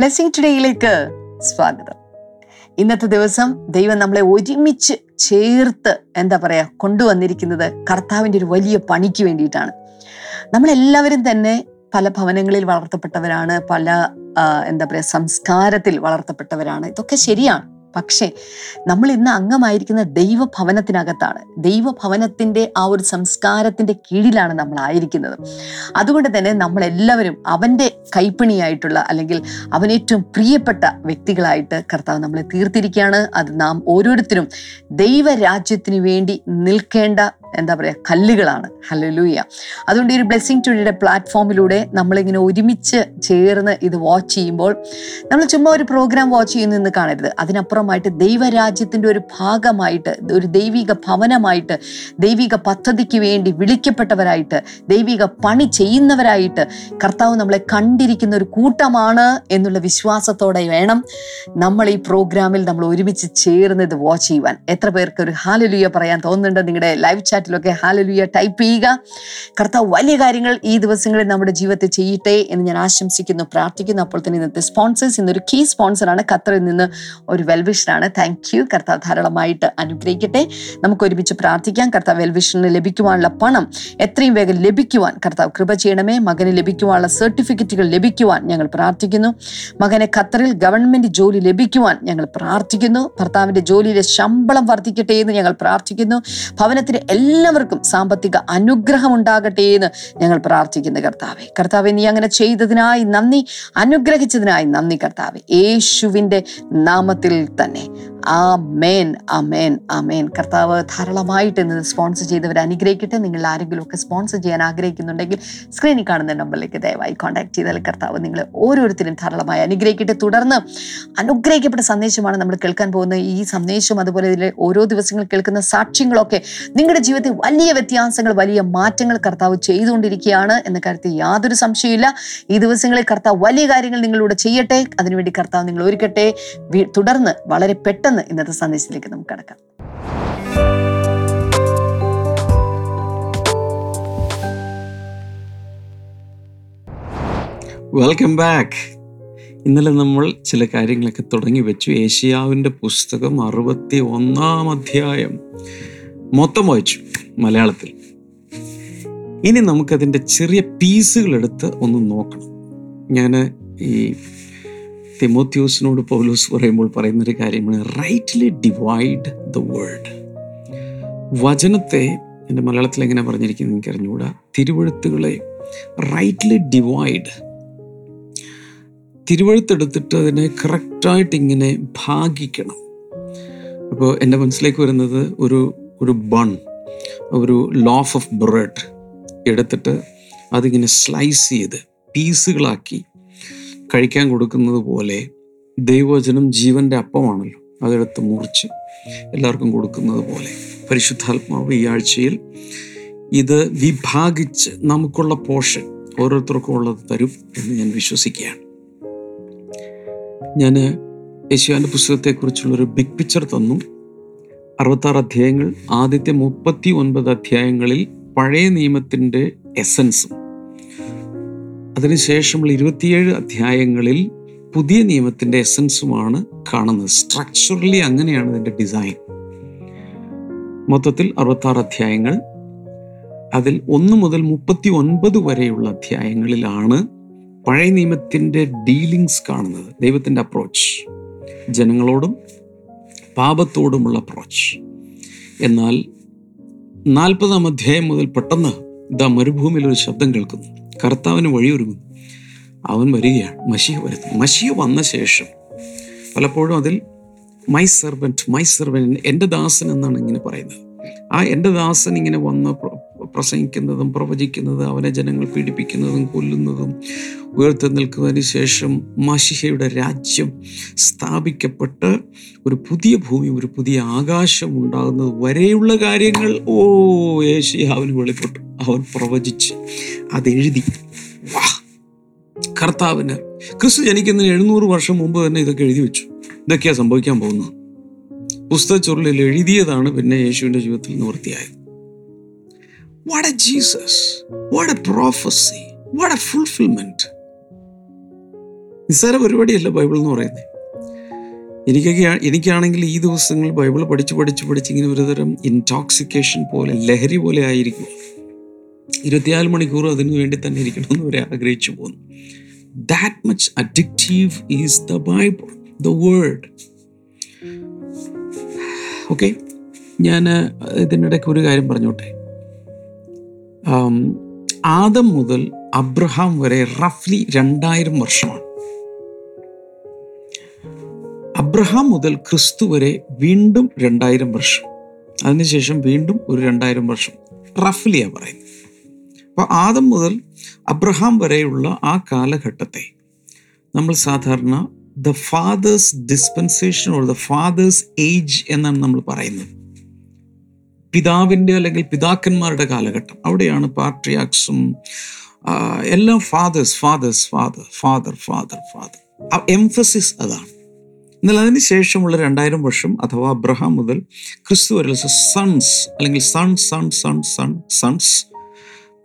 Blessing ടുഡേയിലേക്ക് സ്വാഗതം. ഇന്നത്തെ ദിവസം ദൈവം നമ്മളെ ഒരുമിച്ച് ചേർത്ത് എന്താ പറയുക കൊണ്ടുവന്നിരിക്കുന്നത് കർത്താവിന്റെ ഒരു വലിയ പണിക്ക് വേണ്ടിയിട്ടാണ്. നമ്മളെല്ലാവരും തന്നെ പല ഭവനങ്ങളിൽ വളർത്തപ്പെട്ടവരാണ് പല എന്താ പറയുക സംസ്കാരത്തിൽ വളർത്തപ്പെട്ടവരാണ്. ഇതൊക്കെ ശരിയാണ്. പക്ഷേ നമ്മൾ ഇന്ന് അംഗമായിരിക്കുന്ന ദൈവഭവനത്തിനകത്താണ്. ദൈവഭവനത്തിന്റെ ആ ഒരു സംസ്കാരത്തിന്റെ കീഴിലാണ് നമ്മൾ ആയിരിക്കുന്നത്. അതുകൊണ്ട് തന്നെ നമ്മളെല്ലാവരും അവന്റെ കൈപ്പണിയായിട്ടുള്ള അല്ലെങ്കിൽ അവൻ ഏറ്റവും പ്രിയപ്പെട്ട വ്യക്തികളായിട്ട് കർത്താവ് നമ്മളെ തീർത്തിരിക്കുകയാണ്. അത് നാം ഓരോരുത്തരും ദൈവരാജ്യത്തിന് വേണ്ടി നിൽക്കേണ്ട എന്താ പറയുക കല്ലുകളാണ്. ഹലലൂയ അതുകൊണ്ട് ഈ ഒരു ബ്ലെസ്സിങ് ടുഡേയുടെ പ്ലാറ്റ്ഫോമിലൂടെ നമ്മളിങ്ങനെ ഒരുമിച്ച് ചേർന്ന് ഇത് വാച്ച് ചെയ്യുമ്പോൾ നമ്മൾ ചുമ്മാ ഒരു പ്രോഗ്രാം വാച്ച് ചെയ്യുന്നെന്ന് കാണരുത്. അതിനപ്പുറമായിട്ട് ദൈവരാജ്യത്തിന്റെ ഒരു ഭാഗമായിട്ട് ഒരു ദൈവിക ഭവനമായിട്ട് ദൈവിക പദ്ധതിക്ക് വേണ്ടി വിളിക്കപ്പെട്ടവരായിട്ട് ദൈവിക പണി ചെയ്യുന്നവരായിട്ട് കർത്താവ് നമ്മളെ കണ്ടിരിക്കുന്ന ഒരു കൂട്ടമാണ് എന്നുള്ള വിശ്വാസത്തോടെ വേണം നമ്മൾ ഈ പ്രോഗ്രാമിൽ നമ്മൾ ഒരുമിച്ച് ചേർന്ന് ഇത് വാച്ച് ചെയ്യുവാൻ. എത്ര പേർക്ക് ഒരു ഹാലലുയ പറയാൻ തോന്നുന്നുണ്ട് നിങ്ങളുടെ ലൈവ് ചാറ്റിലൊക്കെ ഹാലലുയ ടൈപ്പ് ചെയ്യുക. കർത്താവ് വലിയ കാര്യങ്ങൾ ഈ ദിവസങ്ങളിൽ നമ്മുടെ ജീവിതത്തിൽ ചെയ്യട്ടെ എന്ന് ഞാൻ ആശംസിക്കുന്നു പ്രാർത്ഥിക്കുന്നു. അപ്പോൾ തന്നെ ഇന്നത്തെ സ്പോൺസേഴ്സ് ഇന്നൊരു കീ സ്പോൺസറാണ് ഖത്തറിൽ നിന്ന് ഒരു വെൽവിഷനാണ് താങ്ക് യു കർത്താവ് ധാരാളമായിട്ട് അനുഗ്രഹിക്കട്ടെ. നമുക്ക് ഒരുമിച്ച് പ്രാർത്ഥിക്കാം. കർത്താവ് വെൽവിഷന് ലഭിക്കുവാനുള്ള പണം എത്രയും വേഗം ലഭിക്കുവാൻ കർത്താവ് കൃപ ചെയ്യണമേ. മകന് ലഭിക്കുവാനുള്ള സർട്ടിഫിക്കറ്റുകൾ ലഭിക്കുവാൻ ഞങ്ങൾ പ്രാർത്ഥിക്കുന്നു. മകനെ ഖത്തറിൽ ഗവൺമെന്റ് ജോലി ലഭിക്കുവാൻ ഞങ്ങൾ പ്രാർത്ഥിക്കുന്നു. ഭർത്താവിന്റെ ജോലിയിലെ ശമ്പളം വർദ്ധിക്കട്ടെ എന്ന് ഞങ്ങൾ പ്രാർത്ഥിക്കുന്നു. ഭവനത്തിന് എല്ലാവർക്കും സാമ്പത്തിക അനുഗ്രഹം ഉണ്ടാകട്ടെ എന്ന് ഞങ്ങൾ പ്രാർത്ഥിക്കുന്നു കർത്താവെ. കർത്താവെ നീ അങ്ങനെ ചെയ്തതിനായി നന്ദി. അനുഗ്രഹിച്ചതിനായി നന്ദി കർത്താവെ. യേശുവിന്റെ നാമത്തിൽ തന്നെ. ആ മേൻ ആ മേൻ ആ മേൻ കർത്താവ് ധാരാളമായിട്ട് ഇന്ന് സ്പോൺസർ ചെയ്തവർ അനുഗ്രഹിക്കട്ടെ. നിങ്ങൾ ആരെങ്കിലും ഒക്കെ സ്പോൺസർ ചെയ്യാൻ ആഗ്രഹിക്കുന്നുണ്ടെങ്കിൽ സ്ക്രീനിൽ കാണുന്ന നമ്പറിലേക്ക് ദയവായി കോൺടാക്ട് ചെയ്താൽ കർത്താവ് നിങ്ങൾ ഓരോരുത്തരും ധാരാളമായി അനുഗ്രഹിക്കട്ടെ. തുടർന്ന് അനുഗ്രഹിക്കപ്പെട്ട സന്ദേശമാണ് നമ്മൾ കേൾക്കാൻ പോകുന്ന ഈ സന്ദേശം അതുപോലെ ഇതിലെ ഓരോ ദിവസങ്ങൾ കേൾക്കുന്ന സാക്ഷ്യങ്ങളൊക്കെ നിങ്ങളുടെ ജീവിതത്തിൽ വലിയ വ്യത്യാസങ്ങൾ വലിയ മാറ്റങ്ങൾ കർത്താവ് ചെയ്തുകൊണ്ടിരിക്കുകയാണ് എന്ന കാര്യത്തിൽ യാതൊരു സംശയമില്ല ഈ ദിവസങ്ങളിൽ കർത്താവ് വലിയ കാര്യങ്ങൾ നിങ്ങളിലൂടെ ചെയ്യട്ടെ. അതിനുവേണ്ടി കർത്താവ് നിങ്ങൾ ഒരുക്കട്ടെ തുടർന്ന് വളരെ പെട്ടെന്ന് ഇന്നത്തെ സന്ദേശത്തിലേക്ക് നമുക്ക് കടക്കാം. വെൽക്കം ബാക്ക് ഇന്നലെ നമ്മൾ ചില കാര്യങ്ങളൊക്കെ തുടങ്ങി വെച്ചു. ഏഷ്യാവിന്റെ പുസ്തകം അറുപത്തി ഒന്നാം അധ്യായം മൊത്തം വായിച്ചു മലയാളത്തിൽ. ഇനി നമുക്കതിന്റെ ചെറിയ പീസുകൾ എടുത്ത് ഒന്ന് നോക്കണം. ഞാൻ ഈ തിമോത്യൂസിനോട് പൗലൂസ് പറയുമ്പോൾ പറയുന്നൊരു കാര്യമാണ് റൈറ്റ്ലി ഡിവൈഡ് ദ വേൾഡ് വചനത്തെ എന്റെ മലയാളത്തിൽ എങ്ങനെ പറഞ്ഞിരിക്കുന്നത് എനിക്ക് അറിഞ്ഞുകൂടാ. തിരുവഴുത്തുകളെ റൈറ്റ്ലി ഡിവൈഡ് തിരുവഴുത്തെടുത്തിട്ട് അതിനെ കറക്റ്റായിട്ട് ഇങ്ങനെ ഭാഗിക്കണം. അപ്പോൾ എന്റെ മനസ്സിലേക്ക് വരുന്നത് ഒരു ഒരു ബൺ ഒരു ലോഫ് ഓഫ് ബ്രെഡ് എടുത്തിട്ട് അതിങ്ങനെ സ്ലൈസ് ചെയ്ത് പീസുകളാക്കി കഴിക്കാൻ കൊടുക്കുന്നത് പോലെ ദൈവവചനം ജീവന്റെ അപ്പമാണല്ലോ. അതെടുത്ത് മുറിച്ച് എല്ലാവർക്കും കൊടുക്കുന്നത് പോലെ. പരിശുദ്ധാത്മാവ് ഈ ആഴ്ചയിൽ ഇത് വിഭാഗിച്ച് നമുക്കുള്ള പോഷൻ ഓരോരുത്തർക്കും ഉള്ളത് തരും എന്ന് ഞാൻ വിശ്വസിക്കുകയാണ്. ഞാൻ യേശുവാന്റെ പുസ്തകത്തെക്കുറിച്ചുള്ളൊരു ബിഗ് പിക്ചർ തന്നു. അറുപത്താറ് അധ്യായങ്ങൾ ആദ്യത്തെ മുപ്പത്തി ഒൻപത് അധ്യായങ്ങളിൽ പഴയ നിയമത്തിന്റെ എസൻസും അതിനുശേഷമുള്ള ഇരുപത്തിയേഴ് അധ്യായങ്ങളിൽ പുതിയ നിയമത്തിന്റെ എസൻസുമാണ് കാണുന്നത്. സ്ട്രക്ചറലി അങ്ങനെയാണ് ഇതിന്റെ ഡിസൈൻ മൊത്തത്തിൽ അറുപത്താറ് അധ്യായങ്ങൾ. അതിൽ ഒന്ന് മുതൽ മുപ്പത്തി ഒൻപത് വരെയുള്ള അധ്യായങ്ങളിലാണ് പഴയ നിയമത്തിന്റെ ഡീലിങ്സ് കാണുന്നത്. ദൈവത്തിന്റെ അപ്രോച്ച് ജനങ്ങളോടും പാപത്തോടുമുള്ള അപ്രോച്ച് എന്നാൽ നാൽപ്പതാം അധ്യായം മുതൽ പെട്ടെന്ന് ഇതാ മരുഭൂമിയിൽ ഒരു ശബ്ദം കേൾക്കുന്നു. കർത്താവിന് വഴിയൊരുങ്ങുന്നു അവൻ വരികയാണ്. മഷിയ വരുന്നു. മഷിയ വന്ന ശേഷം പലപ്പോഴും അതിൽ മൈ സെർവന്റ് മൈ സെർവൻ എന്റെ ദാസൻ എന്നാണ് ഇങ്ങനെ പറയുന്നത്. ആ എന്റെ ദാസൻ ഇങ്ങനെ വന്ന് പ്രസംഗിക്കുന്നതും പ്രവചിക്കുന്നതും അവനെ ജനങ്ങൾ പീഡിപ്പിക്കുന്നതും കൊല്ലുന്നതും ഉയർത്തി നിൽക്കുന്നതിന് ശേഷം മഷിഹയുടെ രാജ്യം സ്ഥാപിക്കപ്പെട്ട് ഒരു പുതിയ ഭൂമി ഒരു പുതിയ ആകാശം ഉണ്ടാകുന്നത് വരെയുള്ള കാര്യങ്ങൾ ഓ യേശി അവന് വെളിപ്പെട്ടു. അവൻ പ്രവചിച്ച് അതെഴുതി. കർത്താവിന് ക്രിസ്തു ജനിക്കുന്നതിന് എഴുന്നൂറ് വർഷം മുമ്പ് തന്നെ ഇതൊക്കെ എഴുതി വെച്ചു. ഇതൊക്കെയാണ് സംഭവിക്കാൻ പോകുന്നത്. പുസ്തകച്ചുരുളിൽ എഴുതിയതാണ് പിന്നെ യേശുവിന്റെ ജീവിതത്തിൽ നിവൃത്തിയായത്. What a Jesus what a prophecy what a fulfilment നിസ്സാര പരിപാടിയല്ല ബൈബിൾ എന്ന് പറയുന്നത്. എനിക്കൊക്കെ എനിക്കാണെങ്കിൽ ഈ ദിവസങ്ങളിൽ ബൈബിൾ പഠിച്ച് പഠിച്ച് പഠിച്ച് ഇങ്ങനെ ഒരുതരം ഇൻടോക്സിക്കേഷൻ പോലെ ലഹരി പോലെ ആയിരിക്കും. ഇരുപത്തിനാല് മണിക്കൂർ അതിനു വേണ്ടി തന്നെ ഇരിക്കണമെന്ന് വരെ ആഗ്രഹിച്ചു പോകുന്നു that much addictive is the Bible the word okay ഞാൻ ഇതിനിടയ്ക്ക് ഒരു കാര്യം പറഞ്ഞോട്ടെ? ആദം മുതൽ അബ്രഹാം വരെ റഫ്ലി രണ്ടായിരം വർഷമാണ്. അബ്രഹാം മുതൽ ക്രിസ്തു വരെ വീണ്ടും രണ്ടായിരം വർഷം. അതിനുശേഷം വീണ്ടും ഒരു രണ്ടായിരം വർഷം. റഫ്ലിയാണ് പറയുന്നത്. അപ്പോൾ ആദം മുതൽ അബ്രഹാം വരെയുള്ള ആ കാലഘട്ടത്തെ നമ്മൾ സാധാരണ the fathers dispensation or the fathers age എന്നാണ് നമ്മൾ പറയുന്നത്. പിതാവിന്റെ അല്ലെങ്കിൽ പിതാക്കന്മാരുടെ കാലഘട്ടം. അവിടെയാണ് പാട്രിയാക്സും എല്ലാം fathers fathers father father father father. Emphasis അതാണ്. എന്നാൽ അതിന് ശേഷമുള്ള രണ്ടായിരം വർഷം അഥവാ അബ്രഹാം മുതൽ ക്രിസ്തു വരെ സൺസ് അല്ലെങ്കിൽ son son son son sons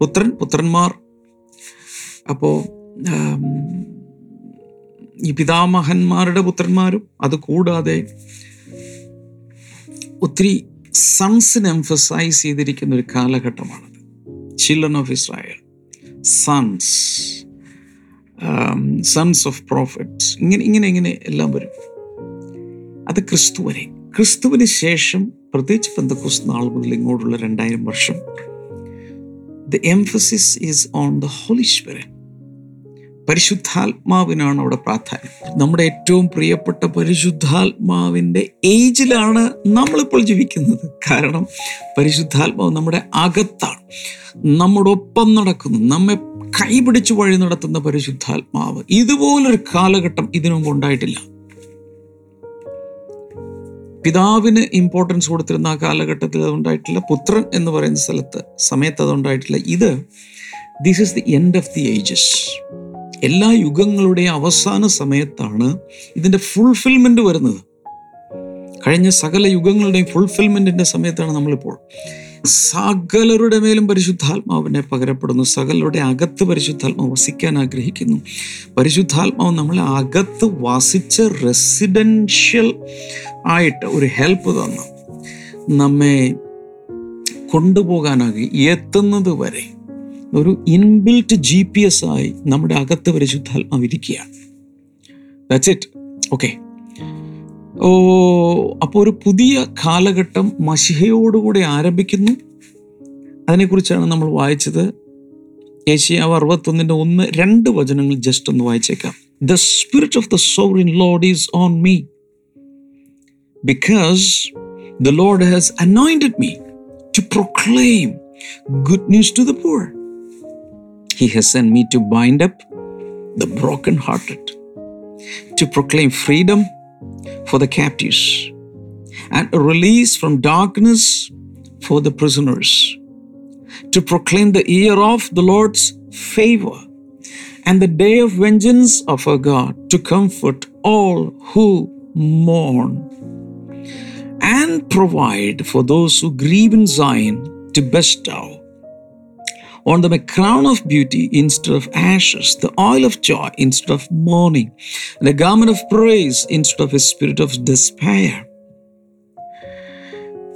പുത്രൻ പുത്രന്മാർ. അപ്പോൾ ഈ പിതാമഹന്മാരുടെ പുത്രന്മാരും അതുകൂടാതെ ഒത്തിരി സൺസിന് എംഫസൈസ് ചെയ്തിരിക്കുന്ന ഒരു കാലഘട്ടമാണത് children of Israel sons sons of prophets ഇങ്ങനെ ഇങ്ങനെ ഇങ്ങനെ എല്ലാം വരും. അത് ക്രിസ്തു വരെ. ക്രിസ്തുവിന് ശേഷം പ്രത്യേകിച്ച് പെന്തക്കോസ് നാൾ മുതൽ ഇങ്ങോട്ടുള്ള രണ്ടായിരം വർഷം the emphasis is on the holy spirit പരിശുദ്ധാത്മാവിനാണ് അവിടെ പ്രാധാന്യം. നമ്മുടെ ഏറ്റവും പ്രിയപ്പെട്ട പരിശുദ്ധാത്മാവിന്റെ ഏജിലാണ് നമ്മളിപ്പോൾ ജീവിക്കുന്നത്. കാരണം പരിശുദ്ധാത്മാവ് നമ്മുടെ അകത്താണ്. നമ്മുടെ ഒപ്പം നടക്കുന്നു. നമ്മെ കൈപിടിച്ച് വഴി നടത്തുന്ന പരിശുദ്ധാത്മാവ്. ഇതുപോലൊരു കാലഘട്ടം ഇതിനു മുമ്പ് ഉണ്ടായിട്ടില്ല. പിതാവിന് ഇമ്പോർട്ടൻസ് കൊടുത്തിരുന്ന ആ കാലഘട്ടത്തിൽ അതുണ്ടായിട്ടില്ല പുത്രൻ എന്ന് പറയുന്ന സ്ഥലത്ത് സമയത്ത് അതുണ്ടായിട്ടില്ല ഇത് this is the end of the ages എല്ലാ യുഗങ്ങളുടെയും അവസാന സമയത്താണ് ഇതിന്റെ ഫുൾഫിൽമെന്റ് വരുന്നത്. കഴിഞ്ഞ സകല യുഗങ്ങളുടെയും ഫുൾഫിൽമെന്റിന്റെ സമയത്താണ് നമ്മളിപ്പോൾ. സകലരുടെ മേലും പരിശുദ്ധാത്മാവിനെ പകരപ്പെടുന്നു. സകലരുടെ അകത്ത് പരിശുദ്ധാത്മാവ് വസിക്കാൻ ആഗ്രഹിക്കുന്നു. പരിശുദ്ധാത്മാവ് നമ്മളെ അകത്ത് വസിച്ച് റെസിഡൻഷ്യൽ ആയിട്ട് ഒരു ഹെൽപ്പ് തന്നു. നമ്മെ കൊണ്ടുപോകാനാകെ എത്തുന്നത് വരെ ഒരു ഇൻബിൽറ്റ് ജി പി എസ് ആയി നമ്മുടെ അകത്ത് പരിശുദ്ധാത്മാവ് ഇരിക്കുകയാണ്. ദാറ്റ്സ് ഇറ്റ് ഓക്കെ ഓ അപ്പോൾ ഒരു പുതിയ കാലഘട്ടം മഷിഹയോടുകൂടി ആരംഭിക്കുന്നു. അതിനെക്കുറിച്ചാണ് നമ്മൾ വായിച്ചത്. ഏഷ്യാവ് അറുപത്തൊന്നിന്റെ ഒന്ന് രണ്ട് വചനങ്ങൾ ജസ്റ്റ് ഒന്ന് വായിച്ചേക്കാം. The spirit of the sovereign lord is on me because the lord has anointed me to proclaim good news to the poor He has sent me to bind up the brokenhearted, to proclaim freedom for the captives, and release from darkness for the prisoners, to proclaim the year of the Lord's favor and the day of vengeance of our God, to comfort all who mourn, and provide for those who grieve in Zion to bestow on them a crown of beauty instead of ashes, the oil of joy instead of mourning, and a garment of praise instead of a spirit of despair.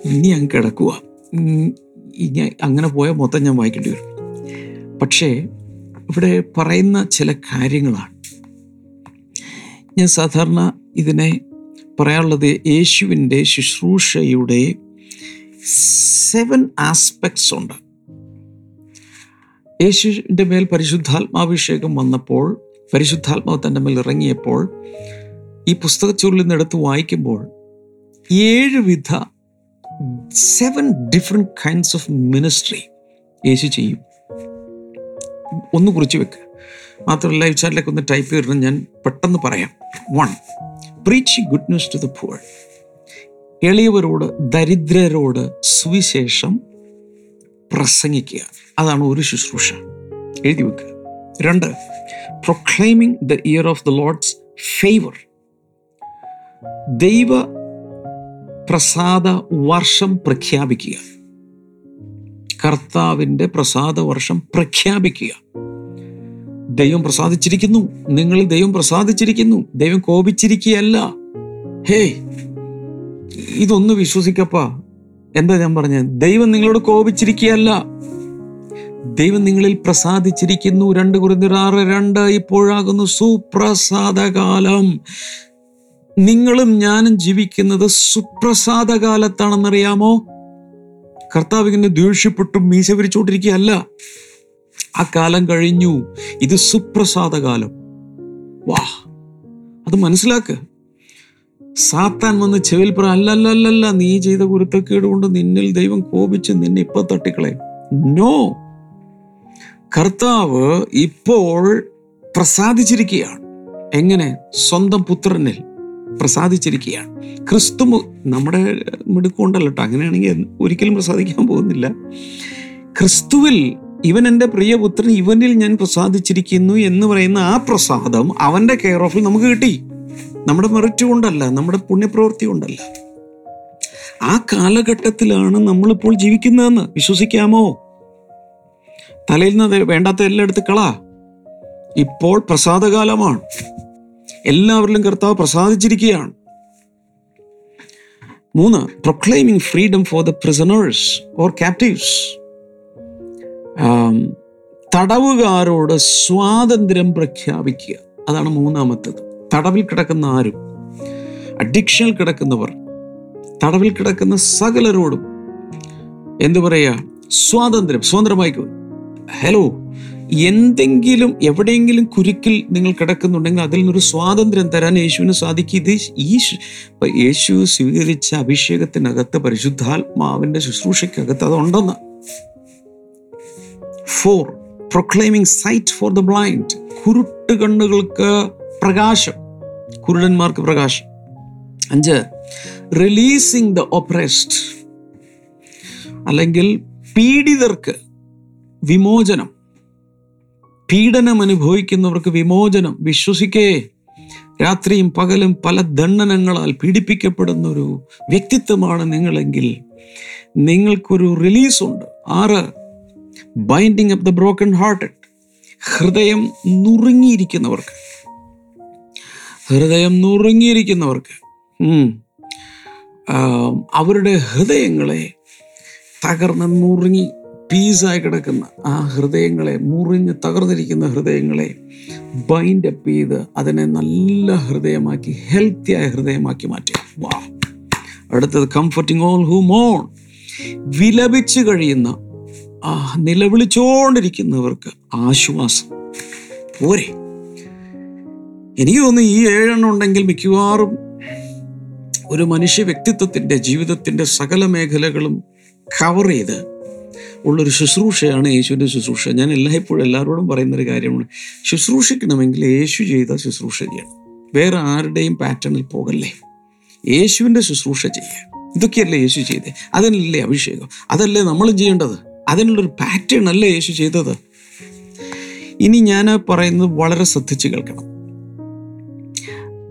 ഇനി അങ്ങ് കിടക്കുക ഇനി അങ്ങനെ പോയാൽ മൊത്തം ഞാൻ വായിക്കേണ്ടി വരും പക്ഷേ ഇവിടെ പറയുന്ന ചില കാര്യങ്ങളാണ് ഞാൻ സാധാരണ ഇതിനെ പറയാനുള്ളത് യേശുവിന്റെ ശുശ്രൂഷയുടെ സെവൻ ആസ്പെക്ട്സ് ഉണ്ട് യേശുവിന്റെ മേൽ പരിശുദ്ധാത്മാഭിഷേകം വന്നപ്പോൾ പരിശുദ്ധാത്മാവ് തന്റെ മേൽ ഇറങ്ങിയപ്പോൾ ഈ പുസ്തകച്ചുരുളിൽ നിന്ന് എടുത്ത് വായിക്കുമ്പോൾ ഏഴ് വിധ seven different kinds of ministry യേശു ചെയ്യും. ഒന്ന് കുറിച്ച് വെക്കുക മാത്രമല്ല ലൈവ് ചാറ്റിലേക്ക് ഒന്ന് ടൈപ്പ് ചെയ്തിട്ട് ഞാൻ പെട്ടെന്ന് പറയാം. One preach good news to the poor എളിയവരോട് ദരിദ്രരോട് സുവിശേഷം പ്രസംഗിക്കുക. അതാണ് ഒരു ശുശ്രൂഷ. എഴുതി വെക്കുക രണ്ട് proclaiming the year of the lord's favour ദൈവ പ്രസാദ വർഷം പ്രഖ്യാപിക്കുക. കർത്താവിന്റെ പ്രസാദ വർഷം പ്രഖ്യാപിക്കുക. ദൈവം പ്രസാദിച്ചിരിക്കുന്നു. നിങ്ങൾ ദൈവം പ്രസാദിച്ചിരിക്കുന്നു. ദൈവം കോപിച്ചിരിക്കുകയല്ല. ഹേ ഇതൊന്ന് വിശ്വസിക്കപ്പാ. എന്താ ഞാൻ പറഞ്ഞത്? ദൈവം നിങ്ങളോട് കോപിച്ചിരിക്കുകയല്ല. ദൈവം നിങ്ങളിൽ പ്രസാദിച്ചിരിക്കുന്നു. രണ്ട് കുറിന്തിർ ആറ് രണ്ട് ഇപ്പോഴാകുന്നു സുപ്രസാദകാലം. നിങ്ങളും ഞാനും ജീവിക്കുന്നത് സുപ്രസാദ കാലത്താണെന്നറിയാമോ കർത്താവ് ഇങ്ങനെ ദേഷ്യപ്പെട്ടും മീശ വിരിച്ചുകൊണ്ടിരിക്കുകയല്ല. ആ കാലം കഴിഞ്ഞു. ഇത് സുപ്രസാദ കാലം വാ അത് മനസ്സിലാക്ക്. സാത്താൻ വന്ന് ചെവിൽ പറ അല്ലല്ലല്ല നീ ചെയ്ത കുരുത്തക്കേട് കൊണ്ട് നിന്നിൽ ദൈവം കോപിച്ച് നിന്നെ ഇപ്പൊ തട്ടിക്കളയും. നോ കർത്താവ് ഇപ്പോൾ പ്രസാദിച്ചിരിക്കുകയാണ്. എങ്ങനെ? സ്വന്തം പുത്രനിൽ പ്രസാദിച്ചിരിക്കുകയാണ്. ക്രിസ്തു നമ്മുടെ മിടുക്കുണ്ടല്ലോ കേട്ടോ അങ്ങനെയാണെങ്കിൽ ഒരിക്കലും പ്രസാദിക്കാൻ പോകുന്നില്ല. ക്രിസ്തുവിൽ ഇവൻ എന്റെ പ്രിയപുത്രൻ ഇവനിൽ ഞാൻ പ്രസാദിച്ചിരിക്കുന്നു എന്ന് പറയുന്ന ആ പ്രസാദം അവന്റെ കെയർ ഓഫിൽ നമുക്ക് കിട്ടി. നമ്മുടെ മെറിറ്റ് കൊണ്ടല്ല നമ്മുടെ പുണ്യപ്രവൃത്തി കൊണ്ടല്ല. ആ കാലഘട്ടത്തിലാണ് നമ്മളിപ്പോൾ ജീവിക്കുന്നതെന്ന് വിശ്വസിക്കാമോ? തലയിൽ നിന്ന് വേണ്ടാത്ത എല്ലാം എടുത്ത് കള. ഇപ്പോൾ പ്രസാദകാലമാണ്. എല്ലാവരിലും കർത്താവ് പ്രസാദിച്ചിരിക്കുകയാണ്. മൂന്ന് proclaiming freedom for the prisoners or captives തടവുകാരോട് സ്വാതന്ത്ര്യം പ്രഖ്യാപിക്കുക. അതാണ് മൂന്നാമത്തത്. തടവിൽ കിടക്കുന്ന ആരും അഡിക്ഷനിൽ കിടക്കുന്നവർ തടവിൽ കിടക്കുന്ന സകലരോടും എന്തു പറയുക സ്വാതന്ത്ര്യം സ്വതന്ത്രമായിക്കോ ഹലോ എന്തെങ്കിലും എവിടെയെങ്കിലും കുരുക്കിൽ നിങ്ങൾ കിടക്കുന്നുണ്ടെങ്കിൽ അതിൽ നിന്നൊരു സ്വാതന്ത്ര്യം തരാൻ യേശുവിന് സാധിക്കും. ഇത് ഈ യേശു സ്വീകരിച്ച അഭിഷേകത്തിനകത്ത് പരിശുദ്ധാത്മാവിന്റെ ശുശ്രൂഷയ്ക്കകത്ത് അതുണ്ടെന്ന്. Four proclaiming sight for the blind കുരുട്ട് കണ്ണുകൾക്ക് പ്രകാശം. കുരുടന്മാർക്ക് പ്രകാശം. അഞ്ച് റിലീസിങ് ദ ഒപ്രസ്ഡ് അല്ലെങ്കിൽ പീഡിതർക്ക് വിമോചനം. പീഡനം അനുഭവിക്കുന്നവർക്ക് വിമോചനം. വിശ്വസിക്കേ. രാത്രിയും പകലും പല ദണ്ഡനങ്ങളാൽ പീഡിപ്പിക്കപ്പെടുന്ന ഒരു വ്യക്തിത്വമാണ് നിങ്ങളെങ്കിൽ നിങ്ങൾക്കൊരു റിലീസുണ്ട് ആറ് binding of the broken hearted ഹൃദയം നുറുങ്ങിയിരിക്കുന്നവർക്ക്. ഹൃദയം നുറുങ്ങിയിരിക്കുന്നവർക്ക്. അവരുടെ ഹൃദയങ്ങളെ തകർന്ന് നുറുങ്ങി പീസായി കിടക്കുന്ന ആ ഹൃദയങ്ങളെ മുറിഞ്ഞ് തകർന്നിരിക്കുന്ന ഹൃദയങ്ങളെ ബൈൻഡ് അപ്പ് ചെയ്ത് അതിനെ നല്ല ഹൃദയമാക്കി ഹെൽത്തിയായ ഹൃദയമാക്കി മാറ്റുക. വാ. അടുത്തത് കംഫർട്ടിങ് ഓൾ ഹൂ മോൺ വിലപിച്ച് കഴിയുന്ന ആ നിലവിളിച്ചോണ്ടിരിക്കുന്നവർക്ക് ആശ്വാസം. പോരെ. എനിക്ക് തോന്നുന്നു ഈ ഏഴെണ്ണം ഉണ്ടെങ്കിൽ മിക്കവാറും ഒരു മനുഷ്യ വ്യക്തിത്വത്തിന്റെ ജീവിതത്തിന്റെ സകല മേഖലകളും കവർ ചെയ്ത് ഉള്ളൊരു ശുശ്രൂഷയാണ് യേശുവിന്റെ ശുശ്രൂഷ. ഞാൻ എല്ലായ്പ്പോഴും എല്ലാവരോടും പറയുന്നൊരു കാര്യമാണ്. ശുശ്രൂഷിക്കണമെങ്കിൽ യേശു ചെയ്ത ശുശ്രൂഷ ചെയ്യണം. വേറെ ആരുടെയും പാറ്റേണിൽ പോകല്ലേ? യേശുവിന്റെ ശുശ്രൂഷ ചെയ്യുക ഇതൊക്കെയല്ലേ യേശു ചെയ്തേ? അതിനല്ലേ അഭിഷേകം? അതല്ലേ നമ്മൾ ചെയ്യേണ്ടത്? അതിനുള്ളൊരു പാറ്റേൺ അല്ലേ യേശു ചെയ്തത്? ഇനി ഞാൻ പറയുന്നത് വളരെ ശ്രദ്ധിച്ച് കേൾക്കണം.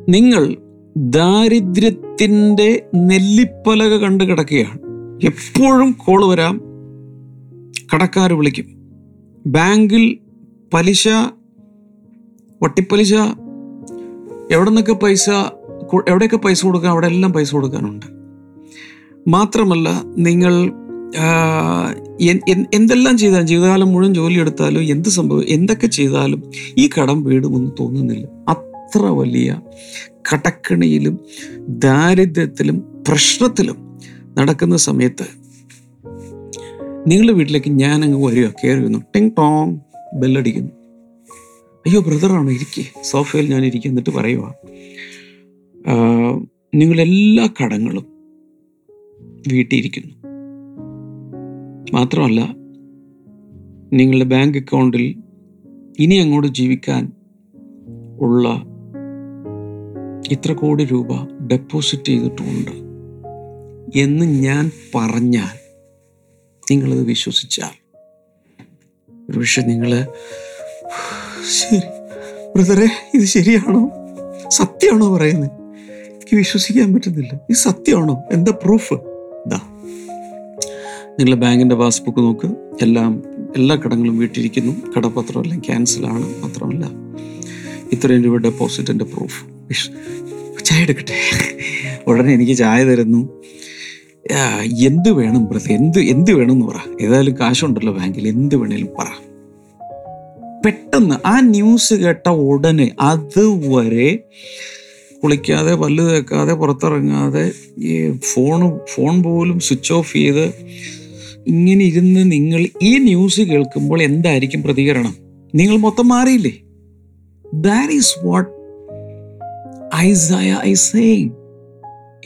നിങ്ങൾ ദാരിദ്ര്യത്തിന്റെ നെല്ലിപ്പലക കണ്ട് കിടക്കുകയാണ്. എപ്പോഴും കോൾ വരാം. കടക്കാർ വിളിക്കും. ബാങ്കിൽ പലിശ വട്ടിപ്പലിശ എവിടെ നിന്നൊക്കെ പൈസ എവിടെയൊക്കെ പൈസ കൊടുക്കാം അവിടെ എല്ലാം പൈസ കൊടുക്കാനുണ്ട്. മാത്രമല്ല നിങ്ങൾ എന്തെല്ലാം ചെയ്താലും ജീവിതകാലം മുഴുവൻ ജോലിയെടുത്താലും എന്ത് സംഭവം എന്തൊക്കെ ചെയ്താലും ഈ കടം വീടുമെന്ന് തോന്നുന്നില്ല. അത്ര വലിയ കടക്കിണിയിലും ദാരിദ്ര്യത്തിലും പ്രശ്നത്തിലും നടക്കുന്ന സമയത്ത് നിങ്ങളുടെ വീട്ടിലേക്ക് ഞാൻ അങ്ങ് വരിക കയറി വന്നു. ടിങ് ടോങ് ബെല്ലടിക്കുന്നു. അയ്യോ ബ്രദറാണോ ഇരിക്കേ? സോഫയിൽ ഞാൻ ഇരിക്കുക എന്നിട്ട് പറയുക നിങ്ങളെല്ലാ കടങ്ങളും വീട്ടിയിരിക്കുന്നു മാത്രമല്ല നിങ്ങളുടെ ബാങ്ക് അക്കൗണ്ടിൽ ഇനി അങ്ങോട്ട് ജീവിക്കാൻ ഉള്ള ഇത്ര കോടി രൂപ ഡെപ്പോസിറ്റ് ചെയ്തിട്ടുണ്ട് എന്ന് ഞാൻ പറഞ്ഞാൽ നിങ്ങളത് വിശ്വസിച്ചാൽ. ഒരുപക്ഷെ നിങ്ങൾ ശരി ബ്രദറെ ഇത് ശരിയാണോ? സത്യമാണോ പറയുന്നത് എനിക്ക് വിശ്വസിക്കാൻ പറ്റുന്നില്ല. ഇത് സത്യമാണോ? എന്താ പ്രൂഫ് ഇതാ നിങ്ങൾ ബാങ്കിന്റെ പാസ്ബുക്ക് നോക്ക്. എല്ലാം എല്ലാ കടങ്ങളും വീട്ടിരിക്കുന്നു കടപത്രം എല്ലാം ക്യാൻസലാണ് മാത്രമല്ല ഇത്രയും രൂപ ഡെപ്പോസിറ്റിന്റെ പ്രൂഫ് ചായ എടുക്കട്ടെ. ഉടനെ എനിക്ക് ചായ തരുന്നു. എന്ത് വേണം ബ്രദർ എന്ത് എന്ത് വേണം എന്ന് പറ. ഏതായാലും കാശുണ്ടല്ലോ ബാങ്കിൽ. എന്ത് വേണേലും പറ. പെട്ടെന്ന് ആ ന്യൂസ് കേട്ട ഉടനെ അതുവരെ കുളിക്കാതെ പല്ല് തേക്കാതെ പുറത്തിറങ്ങാതെ ഈ ഫോൺ ഫോൺ പോലും സ്വിച്ച് ഓഫ് ചെയ്ത് ഇങ്ങനെ ഇരുന്ന് നിങ്ങൾ ഈ ന്യൂസ് കേൾക്കുമ്പോൾ എന്തായിരിക്കും പ്രതികരണം? നിങ്ങൾ മൊത്തം മാറിയില്ലേ? That is what Isaiah Isaiah.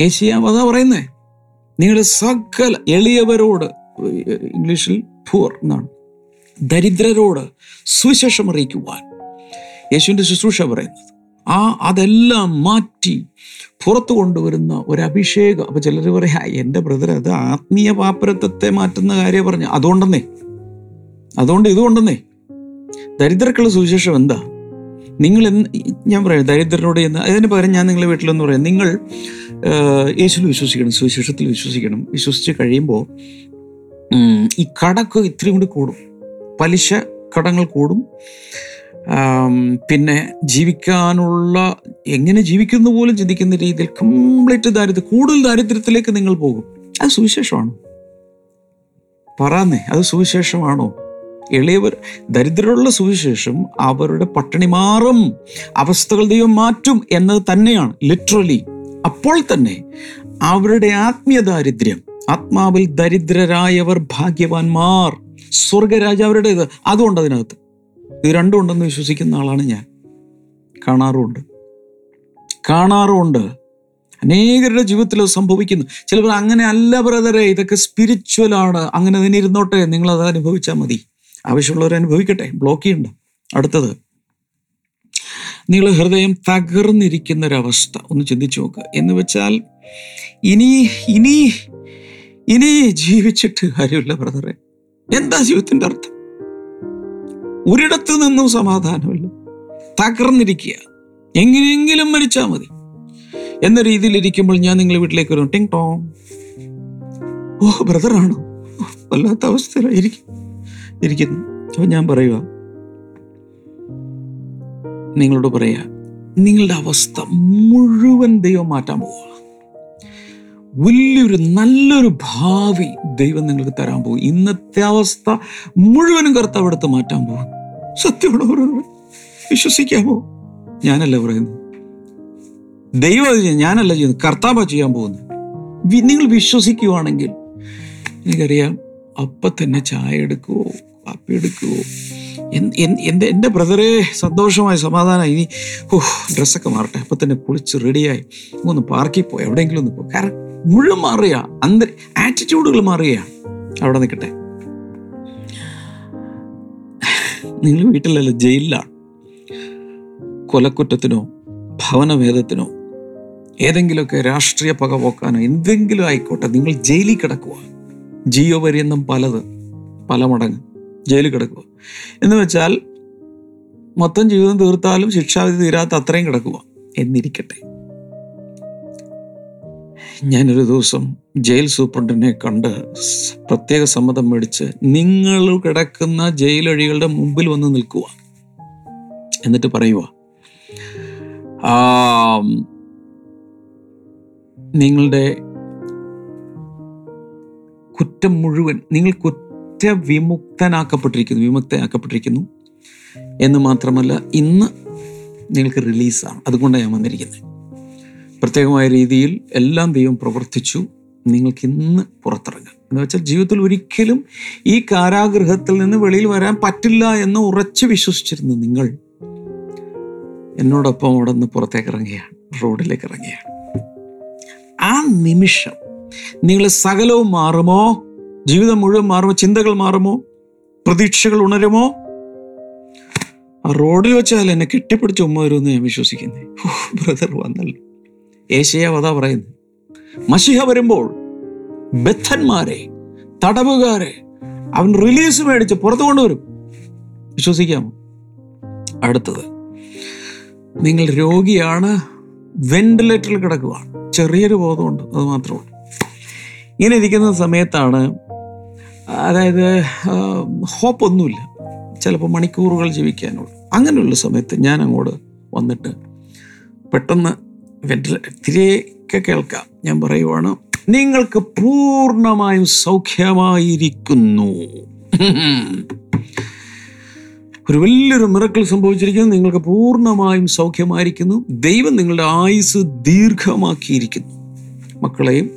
ഏഷ്യാവ് അതാ പറയുന്നേ. നിങ്ങളുടെ സകല എളിയവരോട് ഇംഗ്ലീഷിൽ പൂർ എന്നാണ്. ദരിദ്രരോട് സുവിശേഷം അറിയിക്കുവാൻ. യേശുവിന്റെ ശുശ്രൂഷ പറയുന്നത്. ആ അതെല്ലാം മാറ്റി പുറത്തു കൊണ്ടുവരുന്ന ഒരു അഭിഷേകം അപ്പോൾ ചിലർ പറയാ എന്റെ ബ്രദർ അത് ആത്മീയ പാപ്പരത്വത്തെ മാറ്റുന്ന കാര്യം പറഞ്ഞു അതുകൊണ്ടെന്നേ. അതുകൊണ്ട് ഇതുകൊണ്ടെന്നേ. ദരിദ്രക്കുള്ള സുവിശേഷം എന്താ? നിങ്ങൾ ഞാൻ പറയാം ദരിദ്രരോട് എന്ന് അതിന് പകരം ഞാൻ നിങ്ങളെ വീട്ടിലെന്ന് പറയാം. നിങ്ങൾ യേശുവിൽ വിശ്വസിക്കണം സുവിശേഷത്തിൽ വിശ്വസിക്കണം. വിശ്വസിച്ച് കഴിയുമ്പോൾ ഈ കടക്ക് ഇത്രയും കൂടി കൂടും. പലിശ കടങ്ങൾ കൂടും. പിന്നെ ജീവിക്കാനുള്ള എങ്ങനെ ജീവിക്കുന്ന പോലും ചിന്തിക്കുന്ന രീതിയിൽ കംപ്ലീറ്റ് ദാരിദ്ര്യം കൂടുതൽ ദാരിദ്ര്യത്തിലേക്ക് നിങ്ങൾ പോകും. അത് സുവിശേഷമാണ്. പറയാന്നേ അത് സുവിശേഷമാണോ? എളിയവർ ദരിദ്രരുള്ള സുവിശേഷം അവരുടെ പട്ടിണി മാറും അവസ്ഥകൾ ദൈവം മാറ്റും എന്നത് തന്നെയാണ് ലിറ്ററലി അപ്പോൾ തന്നെ അവരുടെ ആത്മീയ ദാരിദ്ര്യം ആത്മാവിൽ ദരിദ്രരായവർ ഭാഗ്യവാന്മാർ സ്വർഗരാജ അവരുടേത് അതുകൊണ്ട് അതിനകത്ത്. ഇത് രണ്ടും ഉണ്ടെന്ന് വിശ്വസിക്കുന്ന ആളാണ് ഞാൻ. കാണാറുമുണ്ട്. കാണാറുമുണ്ട്. അനേകരുടെ ജീവിതത്തിൽ സംഭവിക്കുന്നു. ചിലപ്പോൾ അങ്ങനെ അല്ല ബ്രദറെ ഇതൊക്കെ സ്പിരിച്വൽ ആണ്. അങ്ങനെ തന്നെ ഇരുന്നോട്ടെ നിങ്ങൾ അത് അനുഭവിച്ചാൽ മതി. ആവശ്യമുള്ളവർ അനുഭവിക്കട്ടെ. ബ്ലോക്ക് ചെയ്യണ്ട. അടുത്തത്. നിങ്ങൾ ഹൃദയം തകർന്നിരിക്കുന്ന ഒരവസ്ഥ ഒന്ന് ചിന്തിച്ചു നോക്കുക. എന്ന് വെച്ചാൽ ഇനി ഇനി ഇനി ജീവിച്ചിട്ട് കാര്യമില്ല ബ്രദറെ എന്താ ജീവിതത്തിന്റെ അർത്ഥം? ഒരിടത്ത് നിന്നും സമാധാനമില്ല. തകർന്നിരിക്കുക. എങ്ങനെയെങ്കിലും മരിച്ചാൽ മതി. എന്ന രീതിയിൽ ഇരിക്കുമ്പോൾ ഞാൻ നിങ്ങളെ വീട്ടിലേക്ക് വരും ടിങ് ടോങ്. ഓ ബ്രദറാണോ വല്ലാത്ത അവസ്ഥയിലായിരിക്കും. ഇരിക്കുന്നു. അപ്പോൾ ഞാൻ പറയുക. നിങ്ങളോട് പറയുക നിങ്ങളുടെ അവസ്ഥ മുഴുവൻ ദൈവം മാറ്റാൻ പോവുക വലിയൊരു നല്ലൊരു ഭാവി ദൈവം നിങ്ങൾക്ക് തരാൻ പോകും. ഇന്നത്തെ അവസ്ഥ മുഴുവനും കർത്താവ് മാറ്റാൻ പോകും. സത്യമാണോ? വിശ്വസിക്കാമോ? ഞാനല്ല പറയുന്നത്. ദൈവം അത് ചെയ്യുന്നത് ഞാനല്ല ചെയ്യുന്നത്. കർത്താവ് ചെയ്യാൻ പോകുന്നത്. നിങ്ങൾ വിശ്വസിക്കുവാണെങ്കിൽ എനിക്കറിയാം അപ്പം തന്നെ ചായ എടുക്കുവോ? എന്ത്- എന്റെ എന്റെ ബ്രദറെ സന്തോഷമായി സമാധാനമായി ഇനി ഓഹ് ഡ്രസ്സൊക്കെ മാറട്ടെ. അപ്പം തന്നെ കുളിച്ച് റെഡിയായി. ഒന്ന് പാർക്കിൽ പോയി. എവിടെയെങ്കിലും ഒന്ന് പോ കാരണം മുഴുവൻ മാറുക അന്തര ആറ്റിറ്റ്യൂഡുകൾ മാറുകയാണ് അവിടെ നിൽക്കട്ടെ. നിങ്ങൾ വീട്ടിലല്ല? ജയിലിലാണ് കൊലക്കുറ്റത്തിനോ ഭവനഭേദത്തിനോ ഏതെങ്കിലുമൊക്കെ രാഷ്ട്രീയ പകപോക്കാനോ എന്തെങ്കിലും ആയിക്കോട്ടെ. നിങ്ങൾ ജയിലിൽ കിടക്കുക ജിയോ പര്യന്തം പലത് പല മടങ്ങ്. ജയിലിൽ കിടക്കുക. എന്ന് വെച്ചാൽ മൊത്തം ജീവിതം തീർത്താലും ശിക്ഷാവിധി തീരാത്ത അത്രയും കിടക്കുക. എന്നിരിക്കട്ടെ. ഞാനൊരു ദിവസം ജയിൽ സൂപ്രണ്ടിനെ കണ്ട് പ്രത്യേക സമ്മതം മേടിച്ച് നിങ്ങൾ കിടക്കുന്ന ജയിലഴികളുടെ മുമ്പിൽ വന്ന് നിൽക്കുക. എന്നിട്ട് പറയുക നിങ്ങളുടെ കുറ്റം മുഴുവൻ നിങ്ങൾ കുറ്റവിമുക്തനാക്കപ്പെട്ടിരിക്കുന്നു വിമുക്തനാക്കപ്പെട്ടിരിക്കുന്നു എന്ന് മാത്രമല്ല ഇന്ന് നിങ്ങൾക്ക് റിലീസാണ്. അതുകൊണ്ടാണ് ഞാൻ വന്നിരിക്കുന്നത്. പ്രത്യേകമായ രീതിയിൽ എല്ലാം ദൈവം പ്രവർത്തിച്ചു. നിങ്ങൾക്ക് ഇന്ന് പുറത്തിറങ്ങാം. എന്ന് വെച്ചാൽ ജീവിതത്തിൽ ഒരിക്കലും ഈ കാരാഗ്രഹത്തിൽ നിന്ന് വെളിയിൽ വരാൻ പറ്റില്ല എന്ന് ഉറച്ചു വിശ്വസിച്ചിരുന്നു നിങ്ങൾ. എന്നോടൊപ്പം അവിടെ നിന്ന് പുറത്തേക്ക് ഇറങ്ങുകയാണ് റോഡിലേക്ക് ഇറങ്ങുകയാണ്. ആ നിമിഷം നിങ്ങൾ സകലവും മാറുമോ? ജീവിതം മുഴുവൻ മാറുമോ? ചിന്തകൾ മാറുമോ? പ്രതീക്ഷകൾ ഉണരുമോ? ആ റോഡിൽ വെച്ചാൽ എന്നെ കെട്ടിപ്പിടിച്ച് ഉമ്മ വരുമെന്ന് ഞാൻ വിശ്വസിക്കുന്നേ. ബ്രദർ വന്നല്ലോ. ഏശയാവ് അതാ പറയുന്നത് മഷിഹ വരുമ്പോൾ ബദ്ധന്മാരെ തടവുകാരെ അവൻ റിലീസ് മേടിച്ച് പുറത്തു കൊണ്ടുവരും. വിശ്വസിക്കാമോ? അടുത്തത് നിങ്ങൾ രോഗിയാണ് വെന്റിലേറ്ററിൽ കിടക്കുവാണ്. ചെറിയൊരു ബോധമുണ്ട് അത് മാത്രമേ ഇങ്ങനെ ഇരിക്കുന്ന സമയത്താണ് അതായത് ഹോപ്പൊന്നുമില്ല. ചിലപ്പോൾ മണിക്കൂറുകൾ ജീവിക്കാനുള്ളൂ. അങ്ങനെയുള്ള സമയത്ത് ഞാൻ അങ്ങോട്ട് വന്നിട്ട് പെട്ടെന്ന് വെന്റില തിരികെ കേൾക്കാം. ഞാൻ പറയുവാണ് നിങ്ങൾക്ക് പൂർണമായും സൗഖ്യമായിരിക്കുന്നു. ഒരു വലിയൊരു മിറക്കൽ സംഭവിച്ചിരിക്കുന്നു. നിങ്ങൾക്ക് പൂർണമായും സൗഖ്യമായിരിക്കുന്നു. ദൈവം നിങ്ങളുടെ ആയുസ് ദീർഘമാക്കിയിരിക്കുന്നു. മക്കളെയും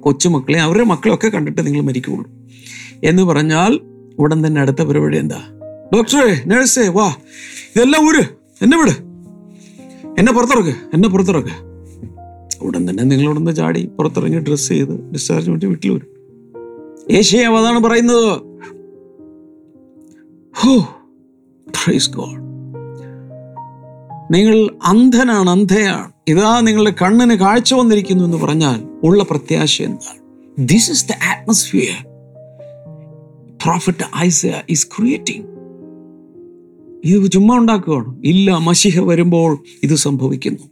കൊച്ചുമക്കളെയും അവരുടെ മക്കളെയൊക്കെ കണ്ടിട്ട് നിങ്ങൾ മരിക്കുകയുള്ളൂ എന്ന് പറഞ്ഞാൽ ഉടൻ തന്നെ അടുത്ത പരിപാടി എന്താ? ഡോക്ടറെ നേഴ്സേ വാ. ഇതെല്ലാം ഊര്. എന്നെ വിട്. എന്നെ പുറത്തിറക്ക് എന്നെ പുറത്തിറക്ക്. ഉടൻ തന്നെ നിങ്ങളോടൊന്ന് ചാടി പുറത്തിറങ്ങി ഡ്രസ്സ് ചെയ്ത് ഡിസ്ചാർജ് വേണ്ടി വീട്ടിൽ വരും. ഏഷ്യാവ് അതാണ് പറയുന്നത്. പ്രൈസ് ഗോഡ് നിങ്ങൾ അന്ധനാണ് അന്ധയാണ്. ഇതാ നിങ്ങളുടെ കണ്ണിന് കാഴ്ച വന്നിരിക്കുന്നു എന്ന് പറഞ്ഞാൽ ഉള്ള പ്രത്യാശ എന്താണ്? This is the atmosphere prophet Isaiah is creating ഇത് ചുമ്മാ ഉണ്ടാക്കുകയാണ്. ഇല്ല മഷിഹ വരുമ്പോൾ ഇത് സംഭവിക്കുന്നു.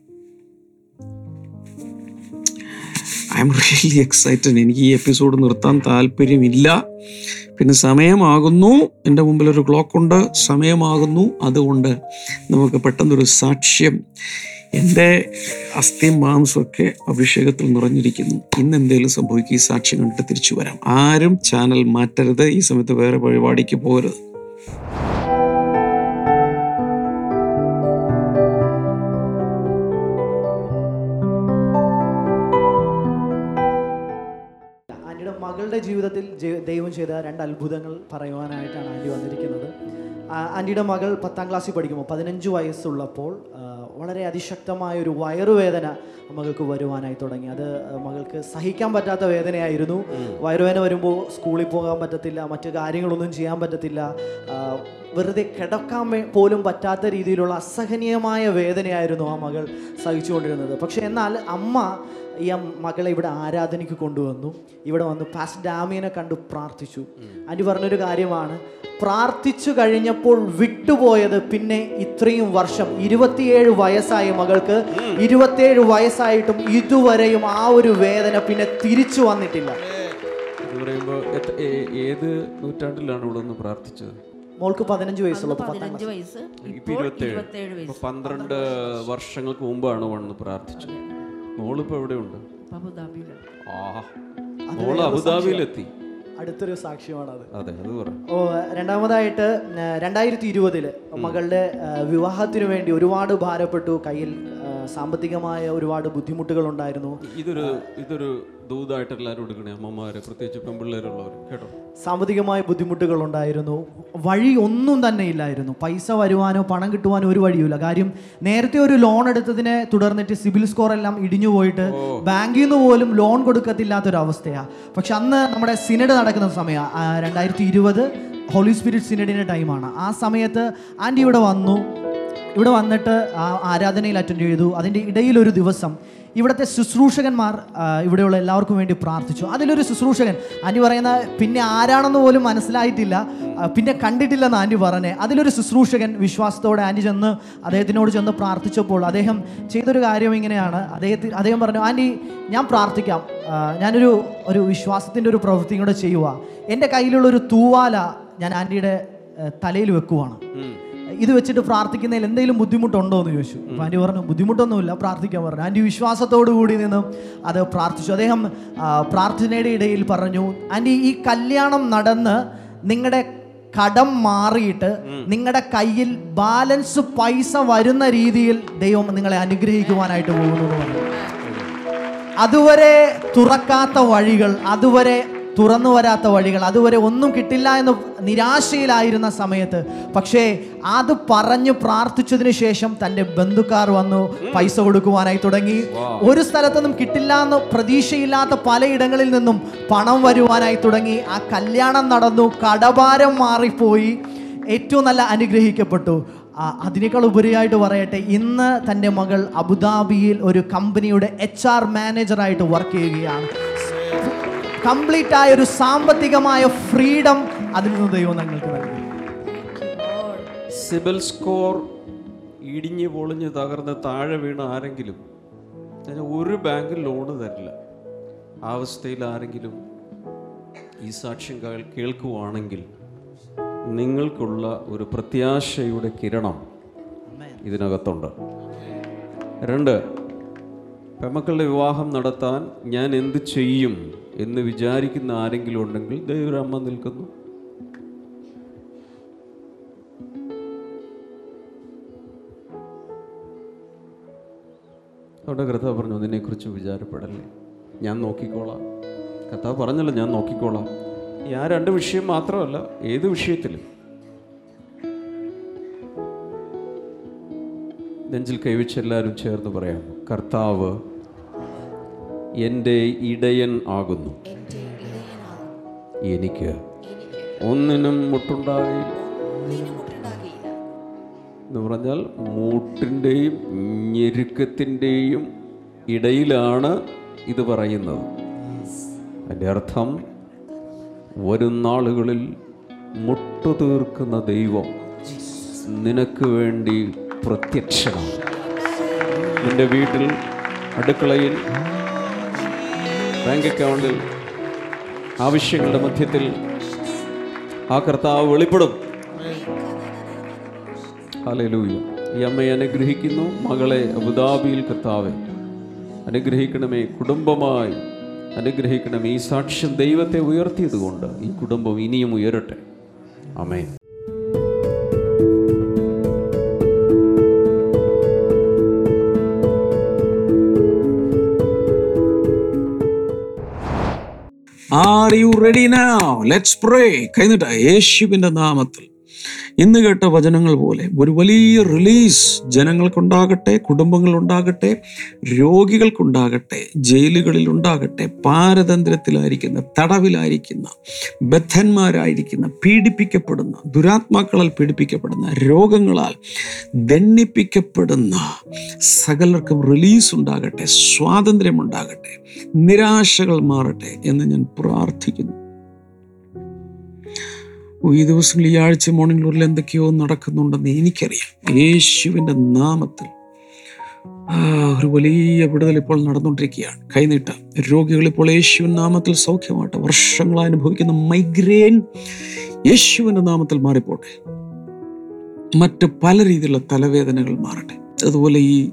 ഐ എം റിയലി എക്സൈറ്റഡ് എനിക്ക് ഈ എപ്പിസോഡ് നിർത്താൻ താല്പര്യമില്ല. പിന്നെ സമയമാകുന്നു. എന്റെ മുമ്പിൽ ഒരു ക്ലോക്ക് ഉണ്ട്. സമയമാകുന്നു. അതുകൊണ്ട് നമുക്ക് പെട്ടെന്നൊരു സാക്ഷ്യം എന്റെ അസ്ഥിയും മാംസമൊക്കെ അഭിഷേകത്തിൽ നിറഞ്ഞിരിക്കുന്നു. ഇന്ന് എന്തെങ്കിലും സംഭവിക്കും ഈ സാക്ഷ്യം കണ്ടിട്ട് തിരിച്ചു വരാം. ആരും ചാനൽ മാറ്റരുത്. ഈ സമയത്ത് വേറെ പരിപാടിക്ക് പോകരുത് മകളുടെ ജീവിതത്തിൽ ദൈവം ചെയ്ത രണ്ട് അത്ഭുതങ്ങൾ പറയുവാനായിട്ടാണ് ആന്റി വന്നിരിക്കുന്നത്. ആന്റിയുടെ മകൾ പത്താം ക്ലാസ്സിൽ പഠിക്കുമ്പോൾ പതിനഞ്ച് വയസ്സുള്ളപ്പോൾ വളരെ അതിശക്തമായ ഒരു വയറുവേദന മകൾക്ക് വരുവാനായി തുടങ്ങി. അത് മകൾക്ക് സഹിക്കാൻ പറ്റാത്ത വേദനയായിരുന്നു. വയറുവേദന വരുമ്പോൾ സ്കൂളിൽ പോകാൻ പറ്റത്തില്ല മറ്റു കാര്യങ്ങളൊന്നും ചെയ്യാൻ പറ്റത്തില്ല. വെറുതെ കിടക്കാൻ പോലും പറ്റാത്ത രീതിയിലുള്ള അസഹനീയമായ വേദനയായിരുന്നു ആ മകൾ സഹിച്ചുകൊണ്ടിരുന്നത്. പക്ഷെ എന്നാൽ അമ്മ ഈ മകളെ ഇവിടെ ആരാധനയ്ക്ക് കൊണ്ടുവന്നു. ഇവിടെ വന്നു പാസ് ഡാമിയനെ കണ്ടു പ്രാർത്ഥിച്ചു. അനി പറഞ്ഞൊരു കാര്യമാണ്. പ്രാർത്ഥിച്ചു കഴിഞ്ഞപ്പോൾ വിട്ടുപോയത് പിന്നെ ഇത്രയും വർഷം ഇരുപത്തിയേഴ് വയസ്സായ മകൾക്ക് ഇരുപത്തിയേഴ് വയസ്സായിട്ടും ഇതുവരെയും ആ ഒരു വേദന പിന്നെ തിരിച്ചു വന്നിട്ടില്ല. പറയുമ്പോൾ ഏത് നൂറ്റാണ്ടിലാണ് ഇവിടെ ഒന്ന് പ്രാർത്ഥിച്ചത്? മോൾക്ക് പതിനഞ്ച് വയസ്സുള്ളപ്പോൾ പത്താം പതിനഞ്ച് വയസ്സ്. ഇരുപത്തേഴ്. പന്ത്രണ്ട് വർഷങ്ങൾക്ക് മുമ്പാണ് വന്ന് പ്രാർത്ഥിച്ചത്. മോളിപ്പോ എവിടെയുണ്ട്? അബുദാബിയിലെത്തി. അടുത്തൊരു സാക്ഷ്യമാണത്. അതെ അത് ഓ രണ്ടാമതായിട്ട് രണ്ടായിരത്തി ഇരുപതിൽ മകളുടെ വിവാഹത്തിനു വേണ്ടി ഒരുപാട് ഭാരപ്പെട്ടു. കയ്യിൽ സാമ്പത്തികമായ ഒരുപാട് ബുദ്ധിമുട്ടുകൾ ഉണ്ടായിരുന്നു ഇതൊരു ഇതൊരു ദൂതായിട്ട് എല്ലാവരും എടുക്കണേ? അമ്മമാരെ പ്രത്യേകിച്ച് പെൺപിള്ളേരുള്ളവർ കേട്ടോ? സാമ്പത്തികമായ ബുദ്ധിമുട്ടുകൾ ഉണ്ടായിരുന്നു വഴി ഒന്നും തന്നെ ഇല്ലായിരുന്നു. പൈസ വരുവാനോ പണം കിട്ടുവാനോ ഒരു വഴിയുമില്ല. കാര്യം നേരത്തെ ഒരു ലോൺ എടുത്തതിനെ തുടർന്നിട്ട് സിബിൽ സ്കോർ എല്ലാം ഇടിഞ്ഞു പോയിട്ട് ബാങ്കിൽ നിന്ന് പോലും ലോൺ കൊടുക്കത്തില്ലാത്തൊരവസ്ഥയാണ് പക്ഷെ അന്ന് നമ്മുടെ സിനഡ് നടക്കുന്ന സമയം രണ്ടായിരത്തി ഇരുപത് ഹോളി സ്പിരിറ്റ് സിനഡിന്റെ ടൈമാണ് ആ സമയത്ത് ആന്റി ഇവിടെ വന്നു. ഇവിടെ വന്നിട്ട് ആ ആരാധനയിൽ അറ്റൻഡ് ചെയ്തു. അതിന്റെ ഇടയിലൊരു ദിവസം ഇവിടുത്തെ ശുശ്രൂഷകന്മാർ ഇവിടെയുള്ള എല്ലാവർക്കും വേണ്ടി പ്രാർത്ഥിച്ചു. അതിലൊരു ശുശ്രൂഷകൻ ആന്റി പറയുന്ന പിന്നെ ആരാണെന്ന് പോലും മനസ്സിലായിട്ടില്ല. പിന്നെ കണ്ടിട്ടില്ലെന്ന് ആന്റി പറഞ്ഞേ. അതിലൊരു ശുശ്രൂഷകൻ വിശ്വാസത്തോടെ ആന്റി ചെന്ന് അദ്ദേഹത്തിനോട് ചെന്ന് പ്രാർത്ഥിച്ചപ്പോൾ അദ്ദേഹം ചെയ്തൊരു കാര്യം ഇങ്ങനെയാണ്. അദ്ദേഹത്തിന് അദ്ദേഹം പറഞ്ഞു ആന്റി ഞാൻ പ്രാർത്ഥിക്കാം. ഞാനൊരു ഒരു വിശ്വാസത്തിന്റെ ഒരു പ്രവൃത്തി കൂടെ ചെയ്യുക എന്റെ കയ്യിലുള്ള ഒരു തൂവാല ഞാൻ ആന്റിയുടെ തലയിൽ വെക്കുവാണ്. ഇത് വെച്ചിട്ട് പ്രാർത്ഥിക്കുന്നതിൽ എന്തെങ്കിലും ബുദ്ധിമുട്ടുണ്ടോ എന്ന് ചോദിച്ചു. അപ്പൊ ആന്റി പറഞ്ഞു ബുദ്ധിമുട്ടൊന്നുമില്ല പ്രാർത്ഥിക്കാൻ പറഞ്ഞു. ആന്റി വിശ്വാസത്തോടു കൂടി നിന്ന് അത് പ്രാർത്ഥിച്ചു. അദ്ദേഹം പ്രാർത്ഥനയുടെ ഇടയിൽ പറഞ്ഞു ആന്റി ഈ കല്യാണം നടന്ന് നിങ്ങളുടെ കടം മാറിയിട്ട് നിങ്ങളുടെ കയ്യിൽ ബാലൻസ് പൈസ വരുന്ന രീതിയിൽ ദൈവം നിങ്ങളെ അനുഗ്രഹിക്കുവാനായിട്ട് പോകുന്നു അതുവരെ തുറക്കാത്ത വഴികൾ അതുവരെ തുറന്നു വരാത്ത വഴികൾ. അതുവരെ ഒന്നും കിട്ടില്ല എന്ന് നിരാശയിലായിരുന്ന സമയത്ത്. പക്ഷേ അത് പറഞ്ഞു പ്രാർത്ഥിച്ചതിന് ശേഷം തന്റെ ബന്ധുക്കാർ വന്നു പൈസ കൊടുക്കുവാനായി തുടങ്ങി. ഒരു സ്ഥലത്തൊന്നും കിട്ടില്ല എന്ന് പ്രതീക്ഷയില്ലാത്ത പലയിടങ്ങളിൽ നിന്നും പണം വരുവാനായി തുടങ്ങി. ആ കല്യാണം നടന്നു കടഭാരം മാറിപ്പോയി. ഏറ്റവും നല്ല അനുഗ്രഹിക്കപ്പെട്ടു. അതിനേക്കാൾ ഉപരിയായിട്ട് പറയട്ടെ ഇന്ന് തന്റെ മകൾ അബുദാബിയിൽ ഒരു കമ്പനിയുടെ എച്ച് ആർ മാനേജറായിട്ട് വർക്ക് ചെയ്യുകയാണ്. കംപ്ലീറ്റ് ആയ ഒരു സാമ്പത്തികമായ ഫ്രീഡം അതിൽ നിന്ന് ദൈവം ഞങ്ങൾക്ക് നൽകി. സിബിൽ സ്കോർ ഇടിഞ്ഞ് പൊളിഞ്ഞ് തകർന്ന് താഴെ വീണ ആരെങ്കിലും ഒരു ബാങ്ക് ലോണ് തരില്ല. ആ അവസ്ഥയിൽ ആരെങ്കിലും ഈ സാക്ഷ്യം കേൾ- കേൾക്കുവാണെങ്കിൽ നിങ്ങൾക്കുള്ള ഒരു പ്രത്യാശയുടെ കിരണം ഇതിനകത്തുണ്ട്. രണ്ട് പെമക്കളുടെ വിവാഹം നടത്താൻ ഞാൻ എന്ത് ചെയ്യും എന്ന് വിചാരിക്കുന്ന ആരെങ്കിലും ഉണ്ടെങ്കിൽ ദൈവരമ്മ നിൽക്കുന്നു. അവിടെ കർത്താവ് പറഞ്ഞു അതിനെക്കുറിച്ച് വിചാരപ്പെടല്ലേ? ഞാൻ നോക്കിക്കോളാം. കർത്താവ് പറഞ്ഞല്ലോ ഞാൻ നോക്കിക്കോളാം. ഈ ആ രണ്ട് വിഷയം മാത്രമല്ല ഏത് വിഷയത്തിലും. നെഞ്ചിൽ കൈവച്ച് എല്ലാവരും ചേർന്ന് പറയാം. കർത്താവ് എന്റെ ഇടയൻ ആകുന്നു. എനിക്ക് ഒന്നിനും മുട്ടുണ്ടാകില്ല. എന്ന് പറഞ്ഞാൽ മൂട്ടിന്റെയും ഞെരുക്കത്തിന്റെയും ഇടയിലാണ് ഇത് പറയുന്നത്. അതിന്റെ അർത്ഥം വരും നാളുകളിൽ മുട്ടു തീർക്കുന്ന ദൈവം നിനക്ക് വേണ്ടി പ്രത്യക്ഷനാണ് നിന്റെ വീട്ടിൽ അടുക്കളയിൽ ബാങ്ക് അക്കൗണ്ടിൽ ആവശ്യങ്ങളുടെ മധ്യത്തിൽ ആ കർത്താവ് വെളിപ്പെടും. ഹല്ലേലൂയ. ഈ അമ്മയെ അനുഗ്രഹിക്കുന്നു. മകളെ അബുദാബിയിൽ കർത്താവെ അനുഗ്രഹിക്കണമേ. കുടുംബമായി അനുഗ്രഹിക്കണമേ. ഈ സാക്ഷ്യം ദൈവത്തെ ഉയർത്തിയത് കൊണ്ട് ഈ കുടുംബം ഇനിയും ഉയരട്ടെ. Amen are you ready now let's pray കഴിഞ്ഞിട്ട് യേശുവിന്റെ നാമത്തിൽ. ഇന്ന് കേട്ട വചനങ്ങൾ പോലെ ഒരു വലിയ റിലീസ് ജനങ്ങൾക്കുണ്ടാകട്ടെ കുടുംബങ്ങളുണ്ടാകട്ടെ രോഗികൾക്കുണ്ടാകട്ടെ ജയിലുകളിൽ ഉണ്ടാകട്ടെ പാരതന്ത്ര്യത്തിലായിരിക്കുന്ന തടവിലായിരിക്കുന്ന ബദ്ധന്മാരായിരിക്കുന്ന പീഡിപ്പിക്കപ്പെടുന്ന ദുരാത്മാക്കളാൽ പീഡിപ്പിക്കപ്പെടുന്ന രോഗങ്ങളാൽ ദണ്ണിപ്പിക്കപ്പെടുന്ന സകലർക്കും റിലീസ് ഉണ്ടാകട്ടെ സ്വാതന്ത്ര്യമുണ്ടാകട്ടെ നിരാശകൾ മാറട്ടെ എന്ന് ഞാൻ പ്രാർത്ഥിക്കുന്നു. ഈ ദിവസങ്ങളിൽ ഈ ആഴ്ച മോർണിംഗ് ഗ്ലോറിൽ എന്തൊക്കെയോ നടക്കുന്നുണ്ടെന്ന് എനിക്കറിയാം. യേശുവിന്റെ നാമത്തിൽ. ഒരു വലിയ വിടുതൽ ഇപ്പോൾ നടന്നുകൊണ്ടിരിക്കുകയാണ്. കൈനീട്ട രോഗികൾ ഇപ്പോൾ യേശുവിൻ നാമത്തിൽ സൗഖ്യമായിട്ട് വർഷങ്ങളായി അനുഭവിക്കുന്ന മൈഗ്രെയിൻ യേശുവിന്റെ നാമത്തിൽ മാറിപ്പോട്ടെ. മറ്റ് പല രീതിയിലുള്ള തലവേദനകൾ മാറട്ടെ. അതുപോലെ ഈ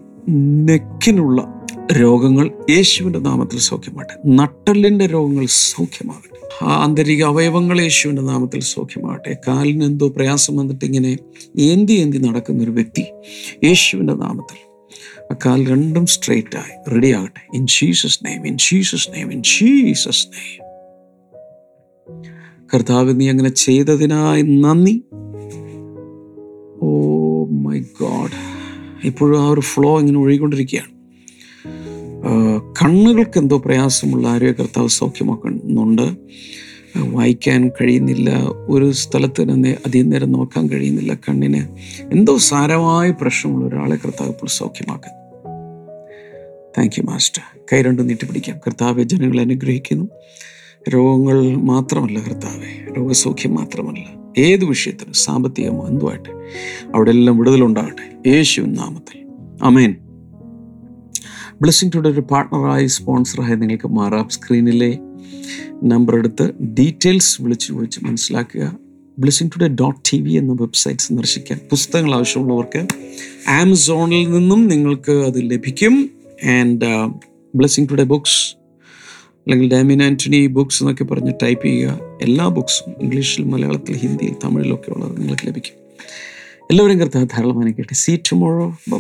നെക്കിനുള്ള രോഗങ്ങൾ യേശുവിന്റെ നാമത്തിൽ സൗഖ്യമാകട്ടെ. നട്ടലിന്റെ രോഗങ്ങൾ സൗഖ്യമാകട്ടെ. ആ ആന്തരിക അവയവങ്ങൾ യേശുവിന്റെ നാമത്തിൽ സൗഖ്യമാകട്ടെ. കാലിന് എന്തോ പ്രയാസം വന്നിട്ട് ഇങ്ങനെ ഏന്തി ഏന്തി നടക്കുന്ന ഒരു വ്യക്തി യേശുവിന്റെ നാമത്തിൽ ആ കാൽ രണ്ടും സ്ട്രെയിറ്റ് ആയി റെഡി ആകട്ടെ. In Jesus name in Jesus name in Jesus name കർത്താവ് നീ അങ്ങനെ ചെയ്തതിനായി നന്ദി. ഓ മൈ ഗോഡ് ഇപ്പോഴും ആ ഒരു ഫ്ലോ ഇങ്ങനെ ഒഴുകിക്കൊണ്ടിരിക്കുകയാണ്. കണ്ണുകൾക്ക് എന്തോ പ്രയാസമുള്ള ആരോഗ്യ കർത്താവ് സൗഖ്യമാക്കുന്നുണ്ട് വായിക്കാൻ കഴിയുന്നില്ല. ഒരു സ്ഥലത്ത് തന്നെ അധികം നേരം നോക്കാൻ കഴിയുന്നില്ല കണ്ണിന്. എന്തോ സാരമായ പ്രശ്നമുള്ള ഒരാളെ കർത്താവ് ഇപ്പോൾ സൗഖ്യമാക്കുന്നു. താങ്ക് യു മാസ്റ്റർ കൈ രണ്ടും നീട്ടിപ്പിടിക്കാം കർത്താവ് ജനങ്ങളെ അനുഗ്രഹിക്കുന്നു. രോഗങ്ങൾ മാത്രമല്ല കർത്താവെ. രോഗസൗഖ്യം മാത്രമല്ല. ഏത് വിഷയത്തിനും സാമ്പത്തികമോ എന്തുമായിട്ട് അവിടെ എല്ലാം വിടുതലുണ്ടാകട്ടെ. യേശു നാമത്തിൽ. അമേൻ ബ്ലെസ്സിംഗ് ടുഡേ ഒരു പാർട്ണറായി സ്പോൺസറായി നിങ്ങൾക്ക് മാറാം. സ്ക്രീനിലെ നമ്പർ എടുത്ത് ഡീറ്റെയിൽസ് വിളിച്ച് ചോദിച്ച് മനസ്സിലാക്കുക. Blessing today dot T V എന്ന വെബ്സൈറ്റ് സന്ദർശിക്കാം. പുസ്തകങ്ങൾ ആവശ്യമുള്ളവർക്ക് ആമസോണിൽ നിന്നും നിങ്ങൾക്ക് അത് ലഭിക്കും. ആൻഡ് ബ്ലെസ്സിംഗ് ടുഡേ ബുക്സ് അല്ലെങ്കിൽ ഡാമിൻ ആന്റണി ബുക്സ് എന്നൊക്കെ പറഞ്ഞ് ടൈപ്പ് ചെയ്യുക. എല്ലാ ബുക്സും ഇംഗ്ലീഷിൽ മലയാളത്തിൽ ഹിന്ദിയിൽ തമിഴിലൊക്കെ ഉള്ളത് നിങ്ങൾക്ക് ലഭിക്കും. എല്ലാവരും കർത്താവ് ധാരാളം അനുഗ്രഹിക്കട്ടെ. See tomorrow bye